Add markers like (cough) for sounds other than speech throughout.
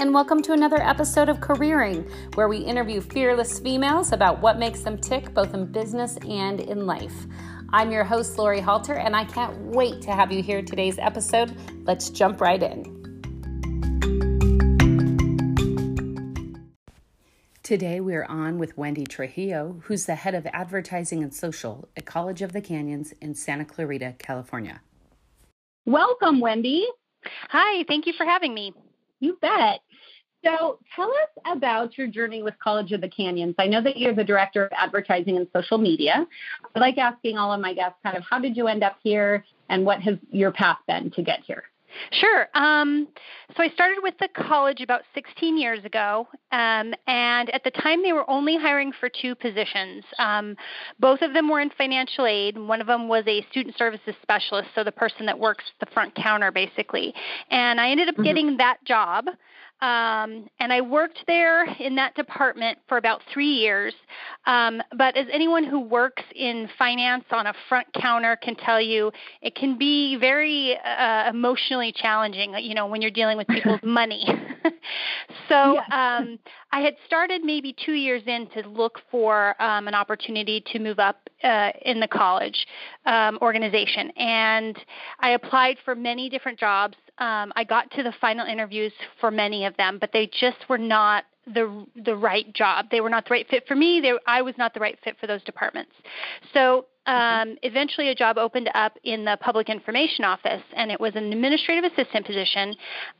and welcome to another episode of Careering, where we interview fearless females about what makes them tick both in business and in life. I'm your host, Lori Halter, and I can't wait to have you hear today's episode. Let's jump right in. Today we're on with Wendy Trujillo, who's the head of advertising and social at College of the Canyons in Santa Clarita, California. Welcome, Wendy. Hi, thank you for having me. You bet. So tell us about your journey with College of the Canyons. I know that you're the director of advertising and social media. I like asking all of my guests kind of how did you end up here and what has your path been to get here? Sure. Um, so I started with the college about 16 years ago, um, and at the time they were only hiring for two positions. Um, both of them were in financial aid. One of them was a student services specialist, so the person that works the front counter basically. And I ended up mm-hmm. getting that job. Um, and I worked there in that department for about three years. Um, but as anyone who works in finance on a front counter can tell you, it can be very uh, emotionally challenging, you know, when you're dealing with people's (laughs) money. (laughs) so um, I had started maybe two years in to look for um, an opportunity to move up uh, in the college um, organization. And I applied for many different jobs. Um, I got to the final interviews for many of them, but they just were not the the right job. They were not the right fit for me. They, I was not the right fit for those departments. So um, eventually a job opened up in the public information office, and it was an administrative assistant position.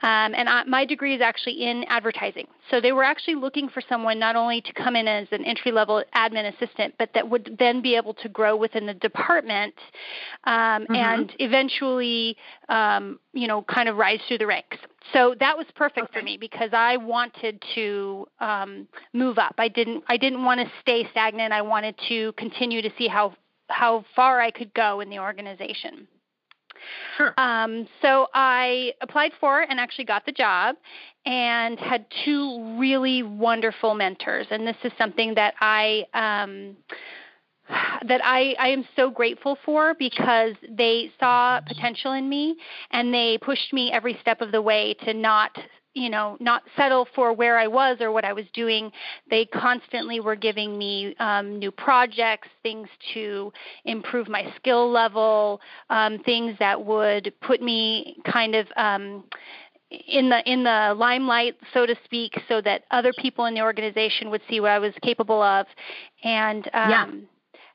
Um, and I, my degree is actually in advertising. So they were actually looking for someone not only to come in as an entry level admin assistant, but that would then be able to grow within the department um, mm-hmm. and eventually, um, you know, kind of rise through the ranks. So that was perfect okay. for me because I wanted to um, move up. I didn't. I didn't want to stay stagnant. I wanted to continue to see how how far I could go in the organization. Sure. Um, so I applied for and actually got the job and had two really wonderful mentors. And this is something that I um, that I, I am so grateful for because they saw potential in me and they pushed me every step of the way to not you know not settle for where i was or what i was doing. They constantly were giving me um, new projects things to improve my skill level um, things that would put me kind of um, in the in the limelight, so to speak, so that other people in the organization would see what I was capable of, and um, yeah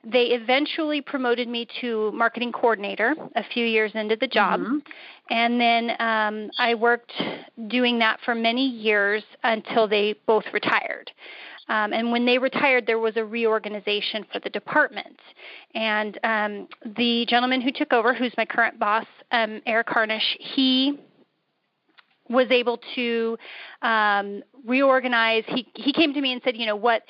they eventually promoted me to marketing coordinator a few years into the job. Mm-hmm. And then um, I worked doing that for many years until they both retired. Um, and when they retired, there was a reorganization for the department. And um, the gentleman who took over, who's my current boss, um, Eric Harnish, he was able to um, reorganize. He he came to me and said, you know, what,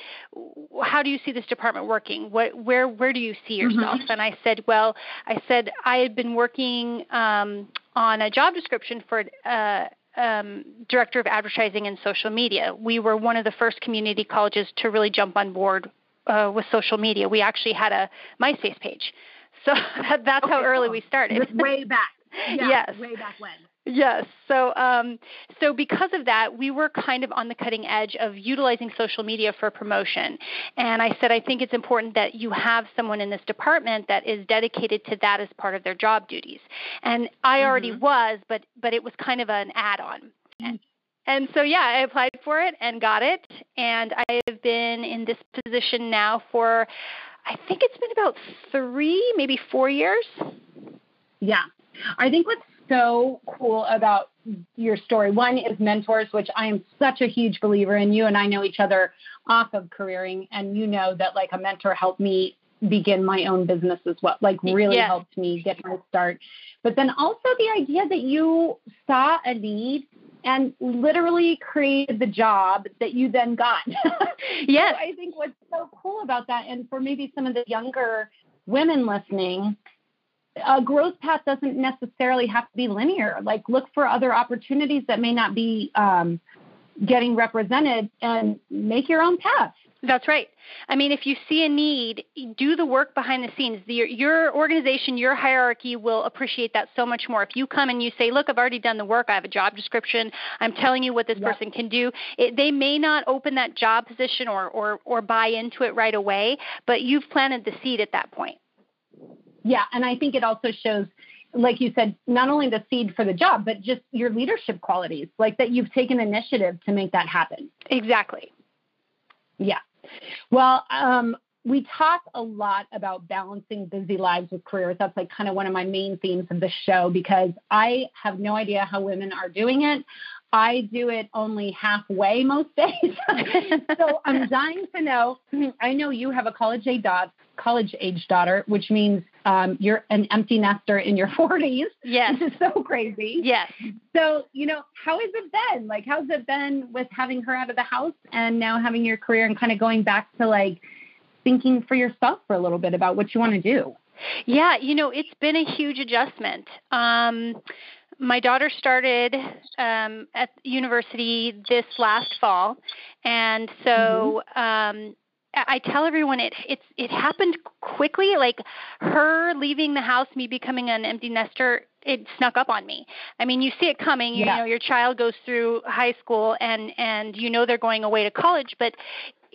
how do you see this department working? What where where do you see mm-hmm. yourself? Mm-hmm. And I said, well, I said I had been working um, on a job description for. Uh, um, director of advertising and social media. We were one of the first community colleges to really jump on board uh, with social media. We actually had a MySpace page, (laughs) so (laughs) that, that's okay, how early cool. we started. way back. (laughs) Yeah, yes. Way back when. Yes. So, um, so because of that, we were kind of on the cutting edge of utilizing social media for promotion. And I said, I think it's important that you have someone in this department that is dedicated to that as part of their job duties. And I mm-hmm. already was, but but it was kind of an add-on. And, and so, yeah, I applied for it and got it. And I have been in this position now for, I think it's been about three, maybe four years. Yeah. I think what's so cool about your story. One is mentors, which I am such a huge believer in. You and I know each other off of careering, and you know that like a mentor helped me begin my own business as well. Like really yes. helped me get my start. But then also the idea that you saw a need and literally created the job that you then got. (laughs) yes. So I think what's so cool about that, and for maybe some of the younger women listening, a growth path doesn't necessarily have to be linear. Like look for other opportunities that may not be um, getting represented and make your own path. That's right. I mean, if you see a need, do the work behind the scenes. The, your organization, your hierarchy will appreciate that so much more. If you come and you say, "Look, I've already done the work. I have a job description. I'm telling you what this yep. person can do," it, they may not open that job position or, or or buy into it right away, but you've planted the seed at that point. Yeah, and I think it also shows like you said, not only the seed for the job, but just your leadership qualities, like that you've taken initiative to make that happen. Exactly. Yeah. Well, um, we talk a lot about balancing busy lives with careers. That's like kind of one of my main themes of the show because I have no idea how women are doing it. I do it only halfway most (laughs) days. so I'm dying to know. I know you have a college age daughter, college age daughter, which means um, you're an empty nester in your (laughs) 40s. Yes. Which is so crazy. Yes. So, you know, how has it been? Like, how's it been with having her out of the house and now having your career and kind of going back to like thinking for yourself for a little bit about what you want to do? Yeah, you know, it's been a huge adjustment. Um, my daughter started um, at university this last fall, and so mm-hmm. um, I tell everyone it it's it happened quickly. Like her leaving the house, me becoming an empty nester, it snuck up on me. I mean, you see it coming. You yeah. know, your child goes through high school, and and you know they're going away to college, but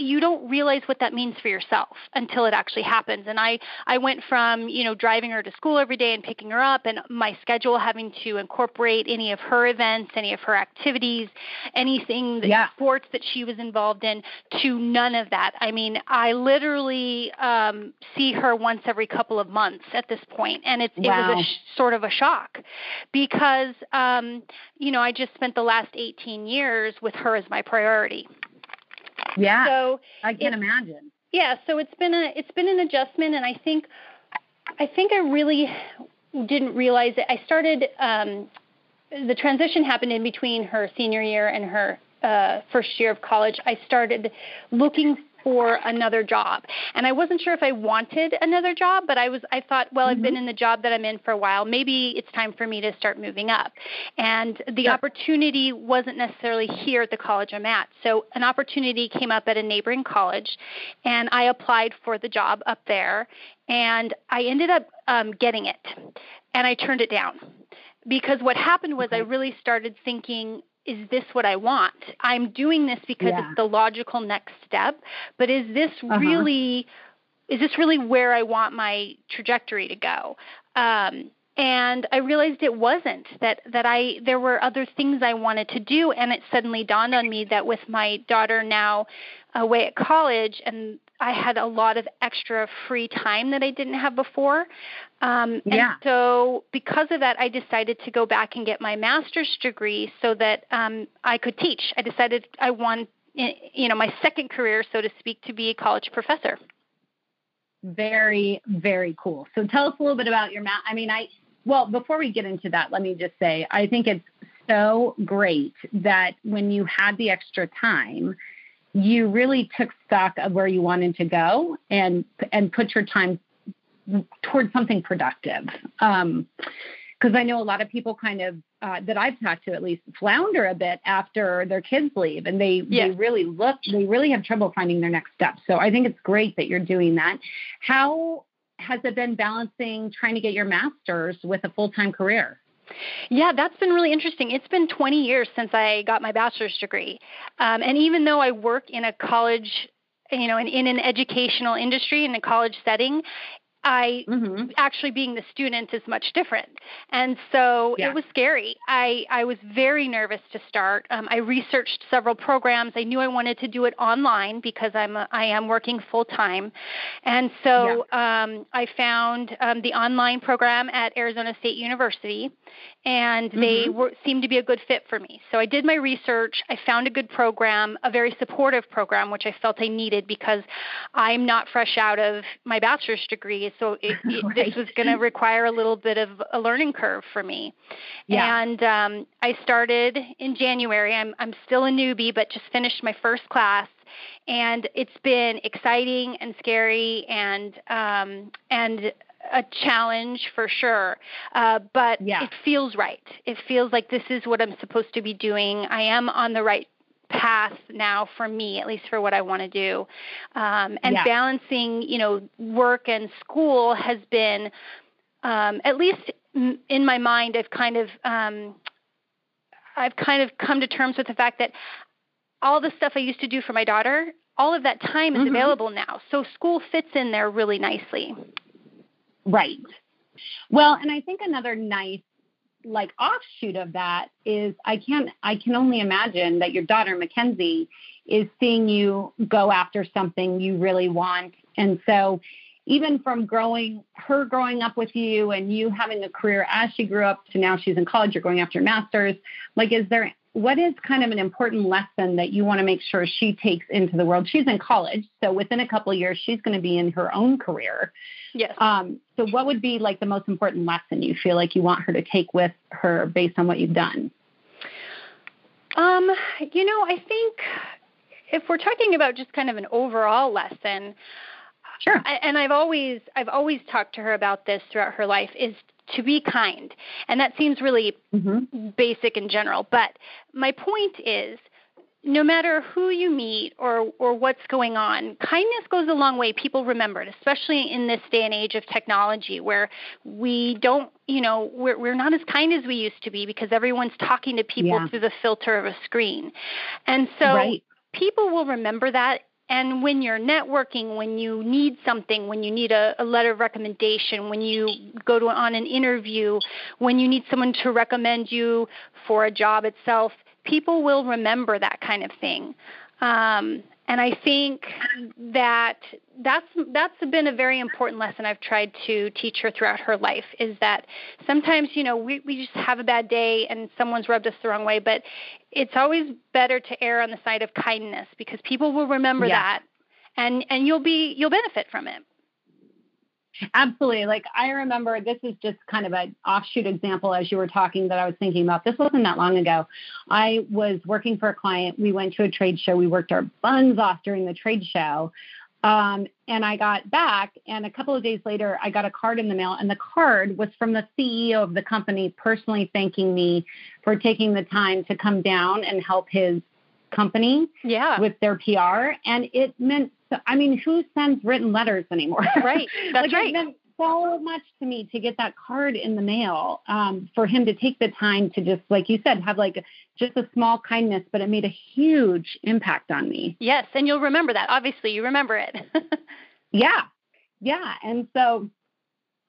you don't realize what that means for yourself until it actually happens. And I, I went from, you know, driving her to school every day and picking her up and my schedule having to incorporate any of her events, any of her activities, anything, that, yeah. sports that she was involved in to none of that. I mean, I literally um, see her once every couple of months at this point, and it's, wow. it was a sh- sort of a shock because, um, you know, I just spent the last 18 years with her as my priority. Yeah. So I can imagine. Yeah, so it's been a it's been an adjustment, and I think I think I really didn't realize it. I started um, the transition happened in between her senior year and her uh, first year of college. I started looking for another job. And I wasn't sure if I wanted another job, but I was I thought, well, mm-hmm. I've been mm-hmm. in the job that I'm in for a while. Maybe it's time for me to start moving up. And the sure. opportunity wasn't necessarily here at the college I'm at. So an opportunity came up at a neighboring college and I applied for the job up there and I ended up um, getting it. And I turned it down because what happened was. I really started thinking is this what I want? I'm doing this because yeah. it's the logical next step, but is this uh-huh. really is this really where I want my trajectory to go? Um, and I realized it wasn't that that I there were other things I wanted to do, and it suddenly dawned on me that with my daughter now away at college and I had a lot of extra free time that I didn't have before. Um, yeah. And so, because of that, I decided to go back and get my master's degree so that um, I could teach. I decided I want, you know, my second career, so to speak, to be a college professor. Very, very cool. So, tell us a little bit about your math. I mean, I, well, before we get into that, let me just say, I think it's so great that when you had the extra time, you really took stock of where you wanted to go and and put your time towards something productive. Um, because I know a lot of people kind of uh, that I've talked to at least flounder a bit after their kids leave, and they yeah. they really look they really have trouble finding their next step. So I think it's great that you're doing that. How has it been balancing trying to get your master's with a full time career? Yeah, that's been really interesting. It's been 20 years since I got my bachelor's degree. Um, and even though I work in a college, you know, in, in an educational industry, in a college setting, I mm-hmm. actually being the student is much different. And so yeah. it was scary. I, I was very nervous to start. Um, I researched several programs. I knew I wanted to do it online because I'm a, I am working full time. And so yeah. um, I found um, the online program at Arizona State University and mm-hmm. they were, seemed to be a good fit for me. So I did my research. I found a good program, a very supportive program, which I felt I needed because I'm not fresh out of my bachelor's degree. So it, (laughs) it, right. this was going to require a little bit of a learning curve for me. Yeah. And um, I started in January. I'm, I'm still a newbie, but just finished my first class and it's been exciting and scary and um, and a challenge for sure, uh, but yeah. it feels right. It feels like this is what I'm supposed to be doing. I am on the right path now for me, at least for what I want to do. Um, and yeah. balancing, you know, work and school has been, um, at least in my mind, I've kind of, um, I've kind of come to terms with the fact that all the stuff I used to do for my daughter, all of that time is mm-hmm. available now. So school fits in there really nicely. Right. Well, and I think another nice like offshoot of that is I can't I can only imagine that your daughter Mackenzie is seeing you go after something you really want. And so even from growing her growing up with you and you having a career as she grew up to now she's in college, you're going after master's, like is there what is kind of an important lesson that you want to make sure she takes into the world? She's in college, so within a couple of years, she's going to be in her own career. Yes. Um, so, what would be like the most important lesson you feel like you want her to take with her based on what you've done? Um, you know, I think if we're talking about just kind of an overall lesson, sure. and I've always I've always talked to her about this throughout her life is to be kind. And that seems really mm-hmm. basic in general. But my point is no matter who you meet or or what's going on, kindness goes a long way. People remember it, especially in this day and age of technology where we don't, you know, we're we're not as kind as we used to be because everyone's talking to people yeah. through the filter of a screen. And so right. people will remember that and when you're networking, when you need something, when you need a, a letter of recommendation, when you go to on an interview, when you need someone to recommend you for a job itself, people will remember that kind of thing. Um, and I think that that's that's been a very important lesson I've tried to teach her throughout her life is that sometimes you know we we just have a bad day and someone's rubbed us the wrong way, but it's always better to err on the side of kindness because people will remember yeah. that and and you'll be you'll benefit from it. Absolutely. Like I remember this is just kind of an offshoot example as you were talking that I was thinking about. This wasn't that long ago. I was working for a client. We went to a trade show. We worked our buns off during the trade show. Um, and I got back, and a couple of days later, I got a card in the mail, and the card was from the CEO of the company personally thanking me for taking the time to come down and help his company yeah. with their PR. And it meant so, I mean, who sends written letters anymore? (laughs) Right. That's like, right. It meant so much to me to get that card in the mail. Um, for him to take the time to just, like you said, have like just a small kindness, but it made a huge impact on me. Yes, and you'll remember that. Obviously, you remember it. (laughs) yeah, yeah, and so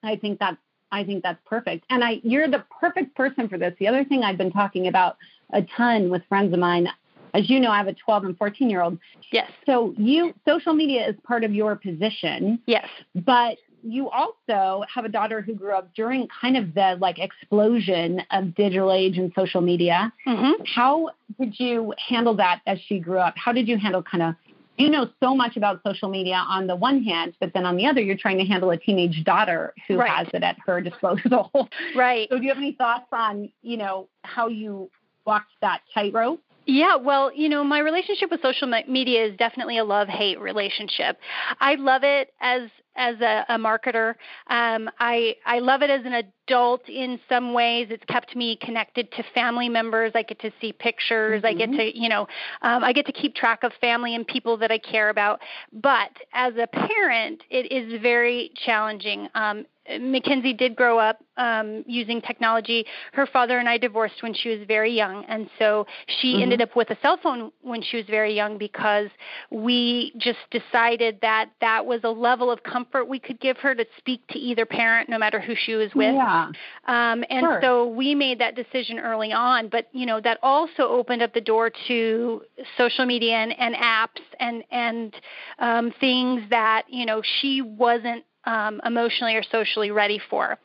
I think that's I think that's perfect. And I, you're the perfect person for this. The other thing I've been talking about a ton with friends of mine as you know, I have a 12 and 14 year old. Yes. So you social media is part of your position. Yes. But you also have a daughter who grew up during kind of the like explosion of digital age and social media. Mm-hmm. How did you handle that as she grew up? How did you handle kind of you know so much about social media on the one hand, but then on the other, you're trying to handle a teenage daughter who right. has it at her disposal. Right. (laughs) So, do you have any thoughts on, you know, how you walked that tightrope? Yeah, well, you know, my relationship with social media is definitely a love-hate relationship. I love it as as a, a marketer. Um, I I love it as an adult in some ways. It's kept me connected to family members. I get to see pictures. Mm-hmm. I get mm-hmm. to you know um, I get to keep track of family and people that I care about. But as a parent, it is very challenging. Um, Mackenzie did grow up um, using technology. Her father and I divorced when she was very young, and so she mm-hmm. ended up with a cell phone when she was very young because we just decided that that was a level of comfort we could give her to speak to either parent, no matter who she was with. Yeah. Um, and sure. so we made that decision early on, but you know that also opened up the door to social media and, and apps and and um, things that you know she wasn't um, emotionally or socially ready for.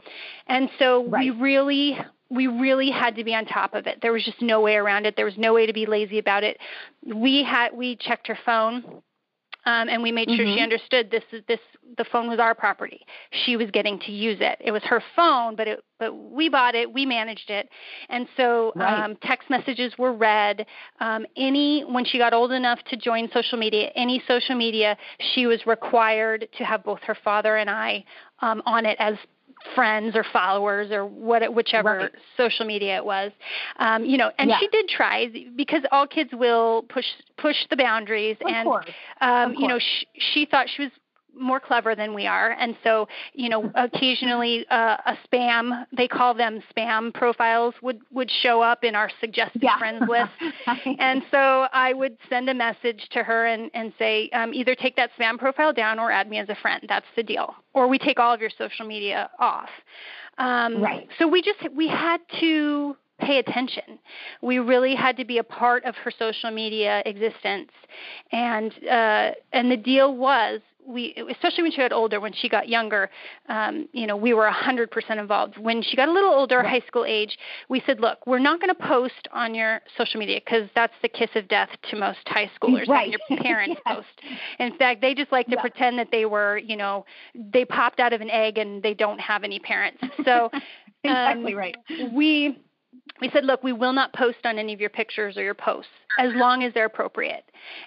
And so right. we really we really had to be on top of it. There was just no way around it. There was no way to be lazy about it. We had we checked her phone um, and we made sure mm-hmm. she understood this is this the phone was our property. She was getting to use it. It was her phone, but it but we bought it, we managed it, and so right. um, text messages were read. Um, any when she got old enough to join social media, any social media, she was required to have both her father and I um, on it as friends or followers or what whichever right. social media it was um, you know and yeah. she did try because all kids will push push the boundaries of and um, you know she, she thought she was more clever than we are. And so you know (laughs) occasionally uh, a spam they call them spam profiles would would show up in our suggested yeah. friends list. (laughs) And so i would send a message to her and and say um, either take that spam profile down or add me as a friend. That's the deal. Or we take all of your social media off. Um, right. so we just we had to pay attention. We really had to be a part of her social media existence, and uh, and the deal was we especially when she got older when she got younger um, you know we were a 100% involved when she got a little older high school age we said look we're not going to post on your social media because that's the kiss of death to most high schoolers right. your (laughs) parents yes. post in fact they just like to yeah. pretend that they were you know they popped out of an egg and they don't have any parents so (laughs) exactly um, right we we said, look, we will not post on any of your pictures or your posts as long as they're appropriate.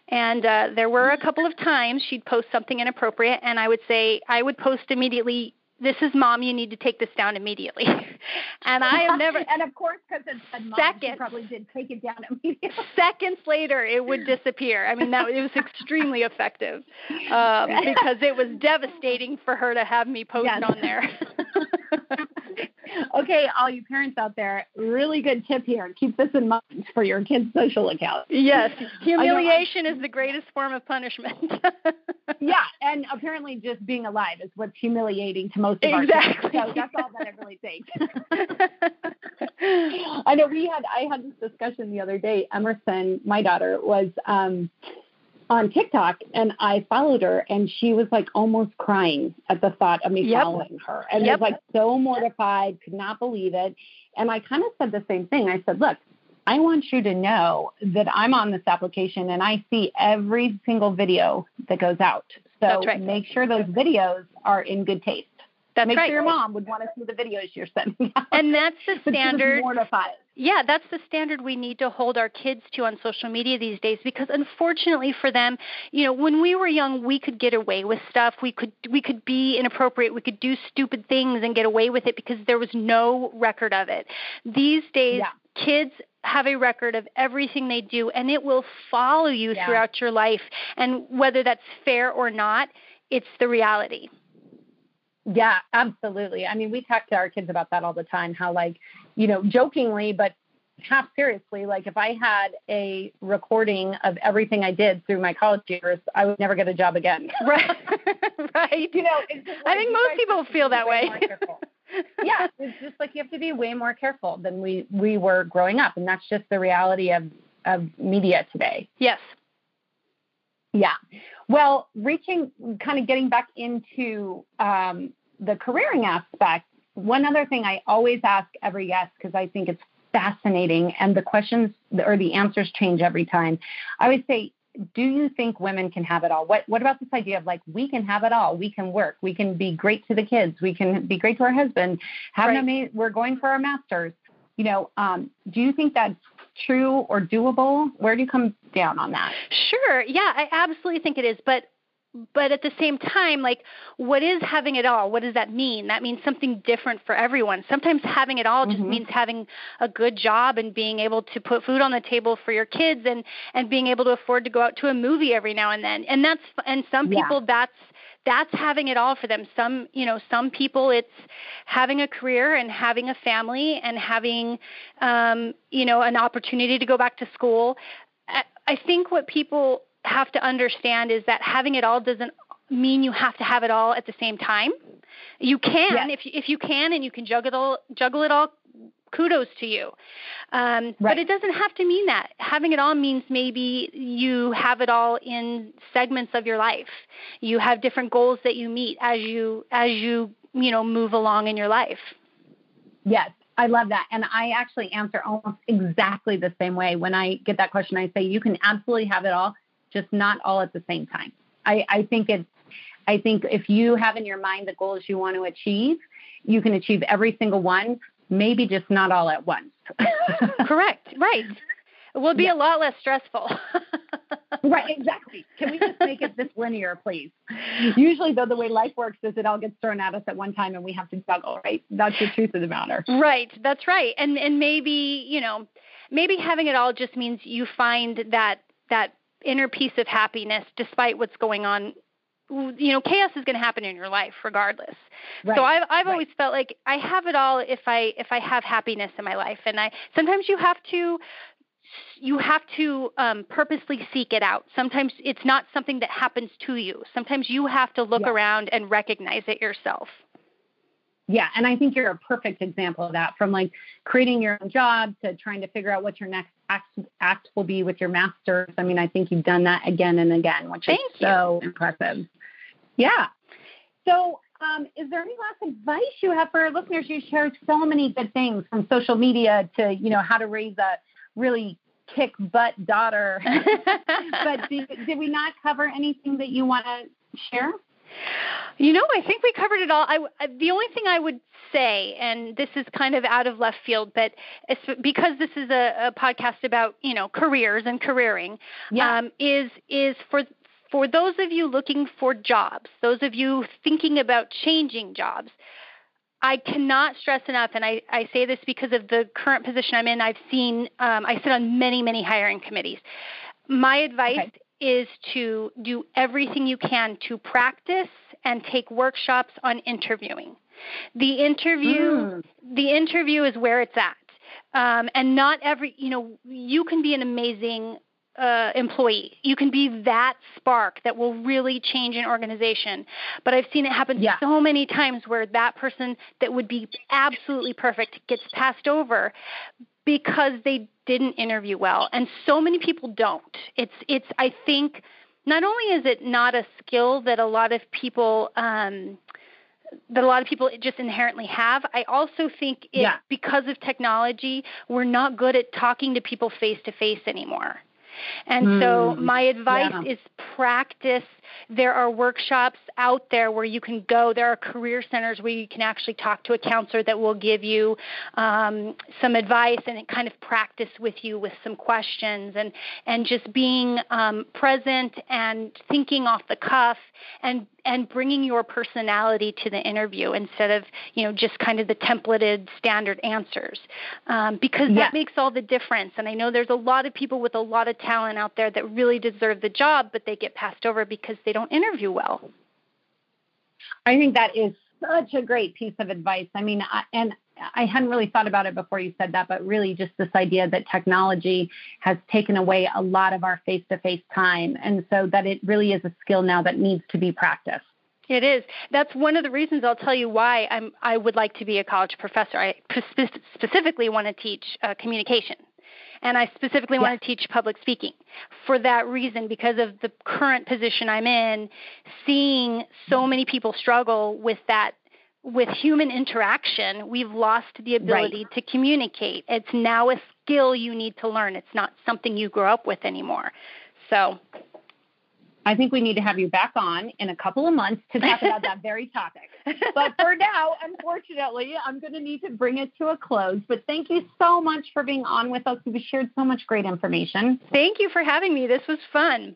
And uh, there were a couple of times she'd post something inappropriate, and I would say, I would post immediately, this is mom, you need to take this down immediately. (laughs) and I have never. and of course, because it said mom, seconds, she probably did take it down immediately. (laughs) seconds later, it would disappear. I mean, that it was extremely effective um, because it was devastating for her to have me post yes. on there (laughs) okay, all you parents out there, really good tip here. Keep this in mind for your kids' social account. Yes, (laughs) humiliation is the greatest form of punishment. (laughs) yeah, and apparently just being alive is what's humiliating to most of exactly. our kids. So that's all that it really takes. (laughs) I know we had I had this discussion the other day. Emerson, my daughter, was um on TikTok and I followed her and she was like almost crying at the thought of me yep. following her and yep. was like so mortified, could not believe it. And I kind of said the same thing. I said, look, I want you to know that I'm on this application and I see every single video that goes out. So right. make sure those videos are in good taste. That's Make right. sure your mom would want to see the videos you're sending out. And that's the (laughs) standard. mortified. Yeah, that's the standard we need to hold our kids to on social media these days because unfortunately for them, you know, when we were young, we could get away with stuff. We could we could be inappropriate. We could do stupid things and get away with it because there was no record of it. These days, yeah. kids have a record of everything they do and it will follow you yeah. throughout your life and whether that's fair or not, it's the reality. Yeah, absolutely. I mean, we talk to our kids about that all the time, how like, you know, jokingly, but half seriously, like if I had a recording of everything I did through my college years, I would never get a job again. (laughs) right. (laughs) right. You know, like I think most people feel that way. yeah, it's just like you have to be way more careful than we we were growing up, and that's just the reality of of media today. Yes. Yeah. Well, reaching, kind of getting back into um, the careering aspect, one other thing I always ask every guest because I think it's fascinating and the questions or the answers change every time. I would say, do you think women can have it all? What what about this idea of like we can have it all? We can work, we can be great to the kids, we can be great to our husband, have right. an amazing, we're going for our masters. You know, um, do you think that's true or doable? Where do you come down on that? Sure. Yeah, I absolutely think it is. But but at the same time like what is having it all? What does that mean? That means something different for everyone. Sometimes having it all just mm-hmm. means having a good job and being able to put food on the table for your kids and and being able to afford to go out to a movie every now and then. And that's and some yeah. people that's that's having it all for them. Some you know some people it's having a career and having a family and having um you know an opportunity to go back to school. I think what people have to understand is that having it all doesn't mean you have to have it all at the same time. You can yes. if you, if you can and you can juggle it all, juggle it all. Kudos to you, um, right. but it doesn't have to mean that. Having it all means maybe you have it all in segments of your life. You have different goals that you meet as you as you you know move along in your life. Yes, I love that. And I actually answer almost exactly the same way. When I get that question, I say, you can absolutely have it all just not all at the same time. I, I think it's I think if you have in your mind the goals you want to achieve, you can achieve every single one, maybe just not all at once. (laughs) Correct. Right. It will be yeah. a lot less stressful. (laughs) right, exactly. Can we just make it this linear, please? Usually, though, the way life works is it all gets thrown at us at one time and we have to juggle, right? That's the truth of the matter. Right, that's right. And and maybe, you know, maybe having it all just means you find that that inner peace of happiness despite what's going on you know chaos is going to happen in your life regardless right. so i've i've right. always felt like i have it all if i if i have happiness in my life and i sometimes you have to you have to um, purposely seek it out. Sometimes it's not something that happens to you. Sometimes you have to look yeah. around and recognize it yourself. Yeah, and I think you're a perfect example of that from like creating your own job to trying to figure out what your next act, act will be with your masters. I mean, I think you've done that again and again, which Thank is you. so impressive. Yeah. So, um, is there any last advice you have for our listeners? You shared so many good things from social media to, you know, how to raise a really kick butt daughter. (laughs) but did, did we not cover anything that you want to share? You know, I think we covered it all. I, the only thing I would say, and this is kind of out of left field, but because this is a, a podcast about you know careers and careering, yeah. um, is is for for those of you looking for jobs, those of you thinking about changing jobs. I cannot stress enough, and I, I say this because of the current position I'm in. I've seen, um, I sit on many, many hiring committees. My advice okay is to do everything you can to practice and take workshops on interviewing. The interview, mm. the interview is where it's at. Um, and not every, you know, you can be an amazing uh, employee. You can be that spark that will really change an organization. But I've seen it happen yeah. so many times where that person that would be absolutely perfect gets passed over because they didn't interview well and so many people don't it's it's i think not only is it not a skill that a lot of people um that a lot of people just inherently have. I also think it, yeah. because of technology, we're not good at talking to people face to face anymore. And mm, so my advice yeah. is practice. There are workshops out there where you can go. There are career centers where you can actually talk to a counselor that will give you um, some advice and kind of practice with you with some questions and and just being um, present and thinking off the cuff and and bringing your personality to the interview instead of you know just kind of the templated standard answers um, because yeah. that makes all the difference and i know there's a lot of people with a lot of talent out there that really deserve the job but they get passed over because they don't interview well i think that is such a great piece of advice i mean I, and I hadn't really thought about it before you said that, but really just this idea that technology has taken away a lot of our face to face time. And so that it really is a skill now that needs to be practiced. It is. That's one of the reasons I'll tell you why I'm, I would like to be a college professor. I specifically want to teach uh, communication. And I specifically want to teach public speaking for that reason, because of the current position I'm in, seeing so many people struggle with that with human interaction, we've lost the ability right. to communicate. It's now a skill you need to learn. It's not something you grow up with anymore. So I think we need to have you back on in a couple of months to talk about that very topic. (laughs) But for now, unfortunately, I'm going to need to bring it to a close. But thank you so much for being on with us. You've shared so much great information. Thank you for having me. This was fun.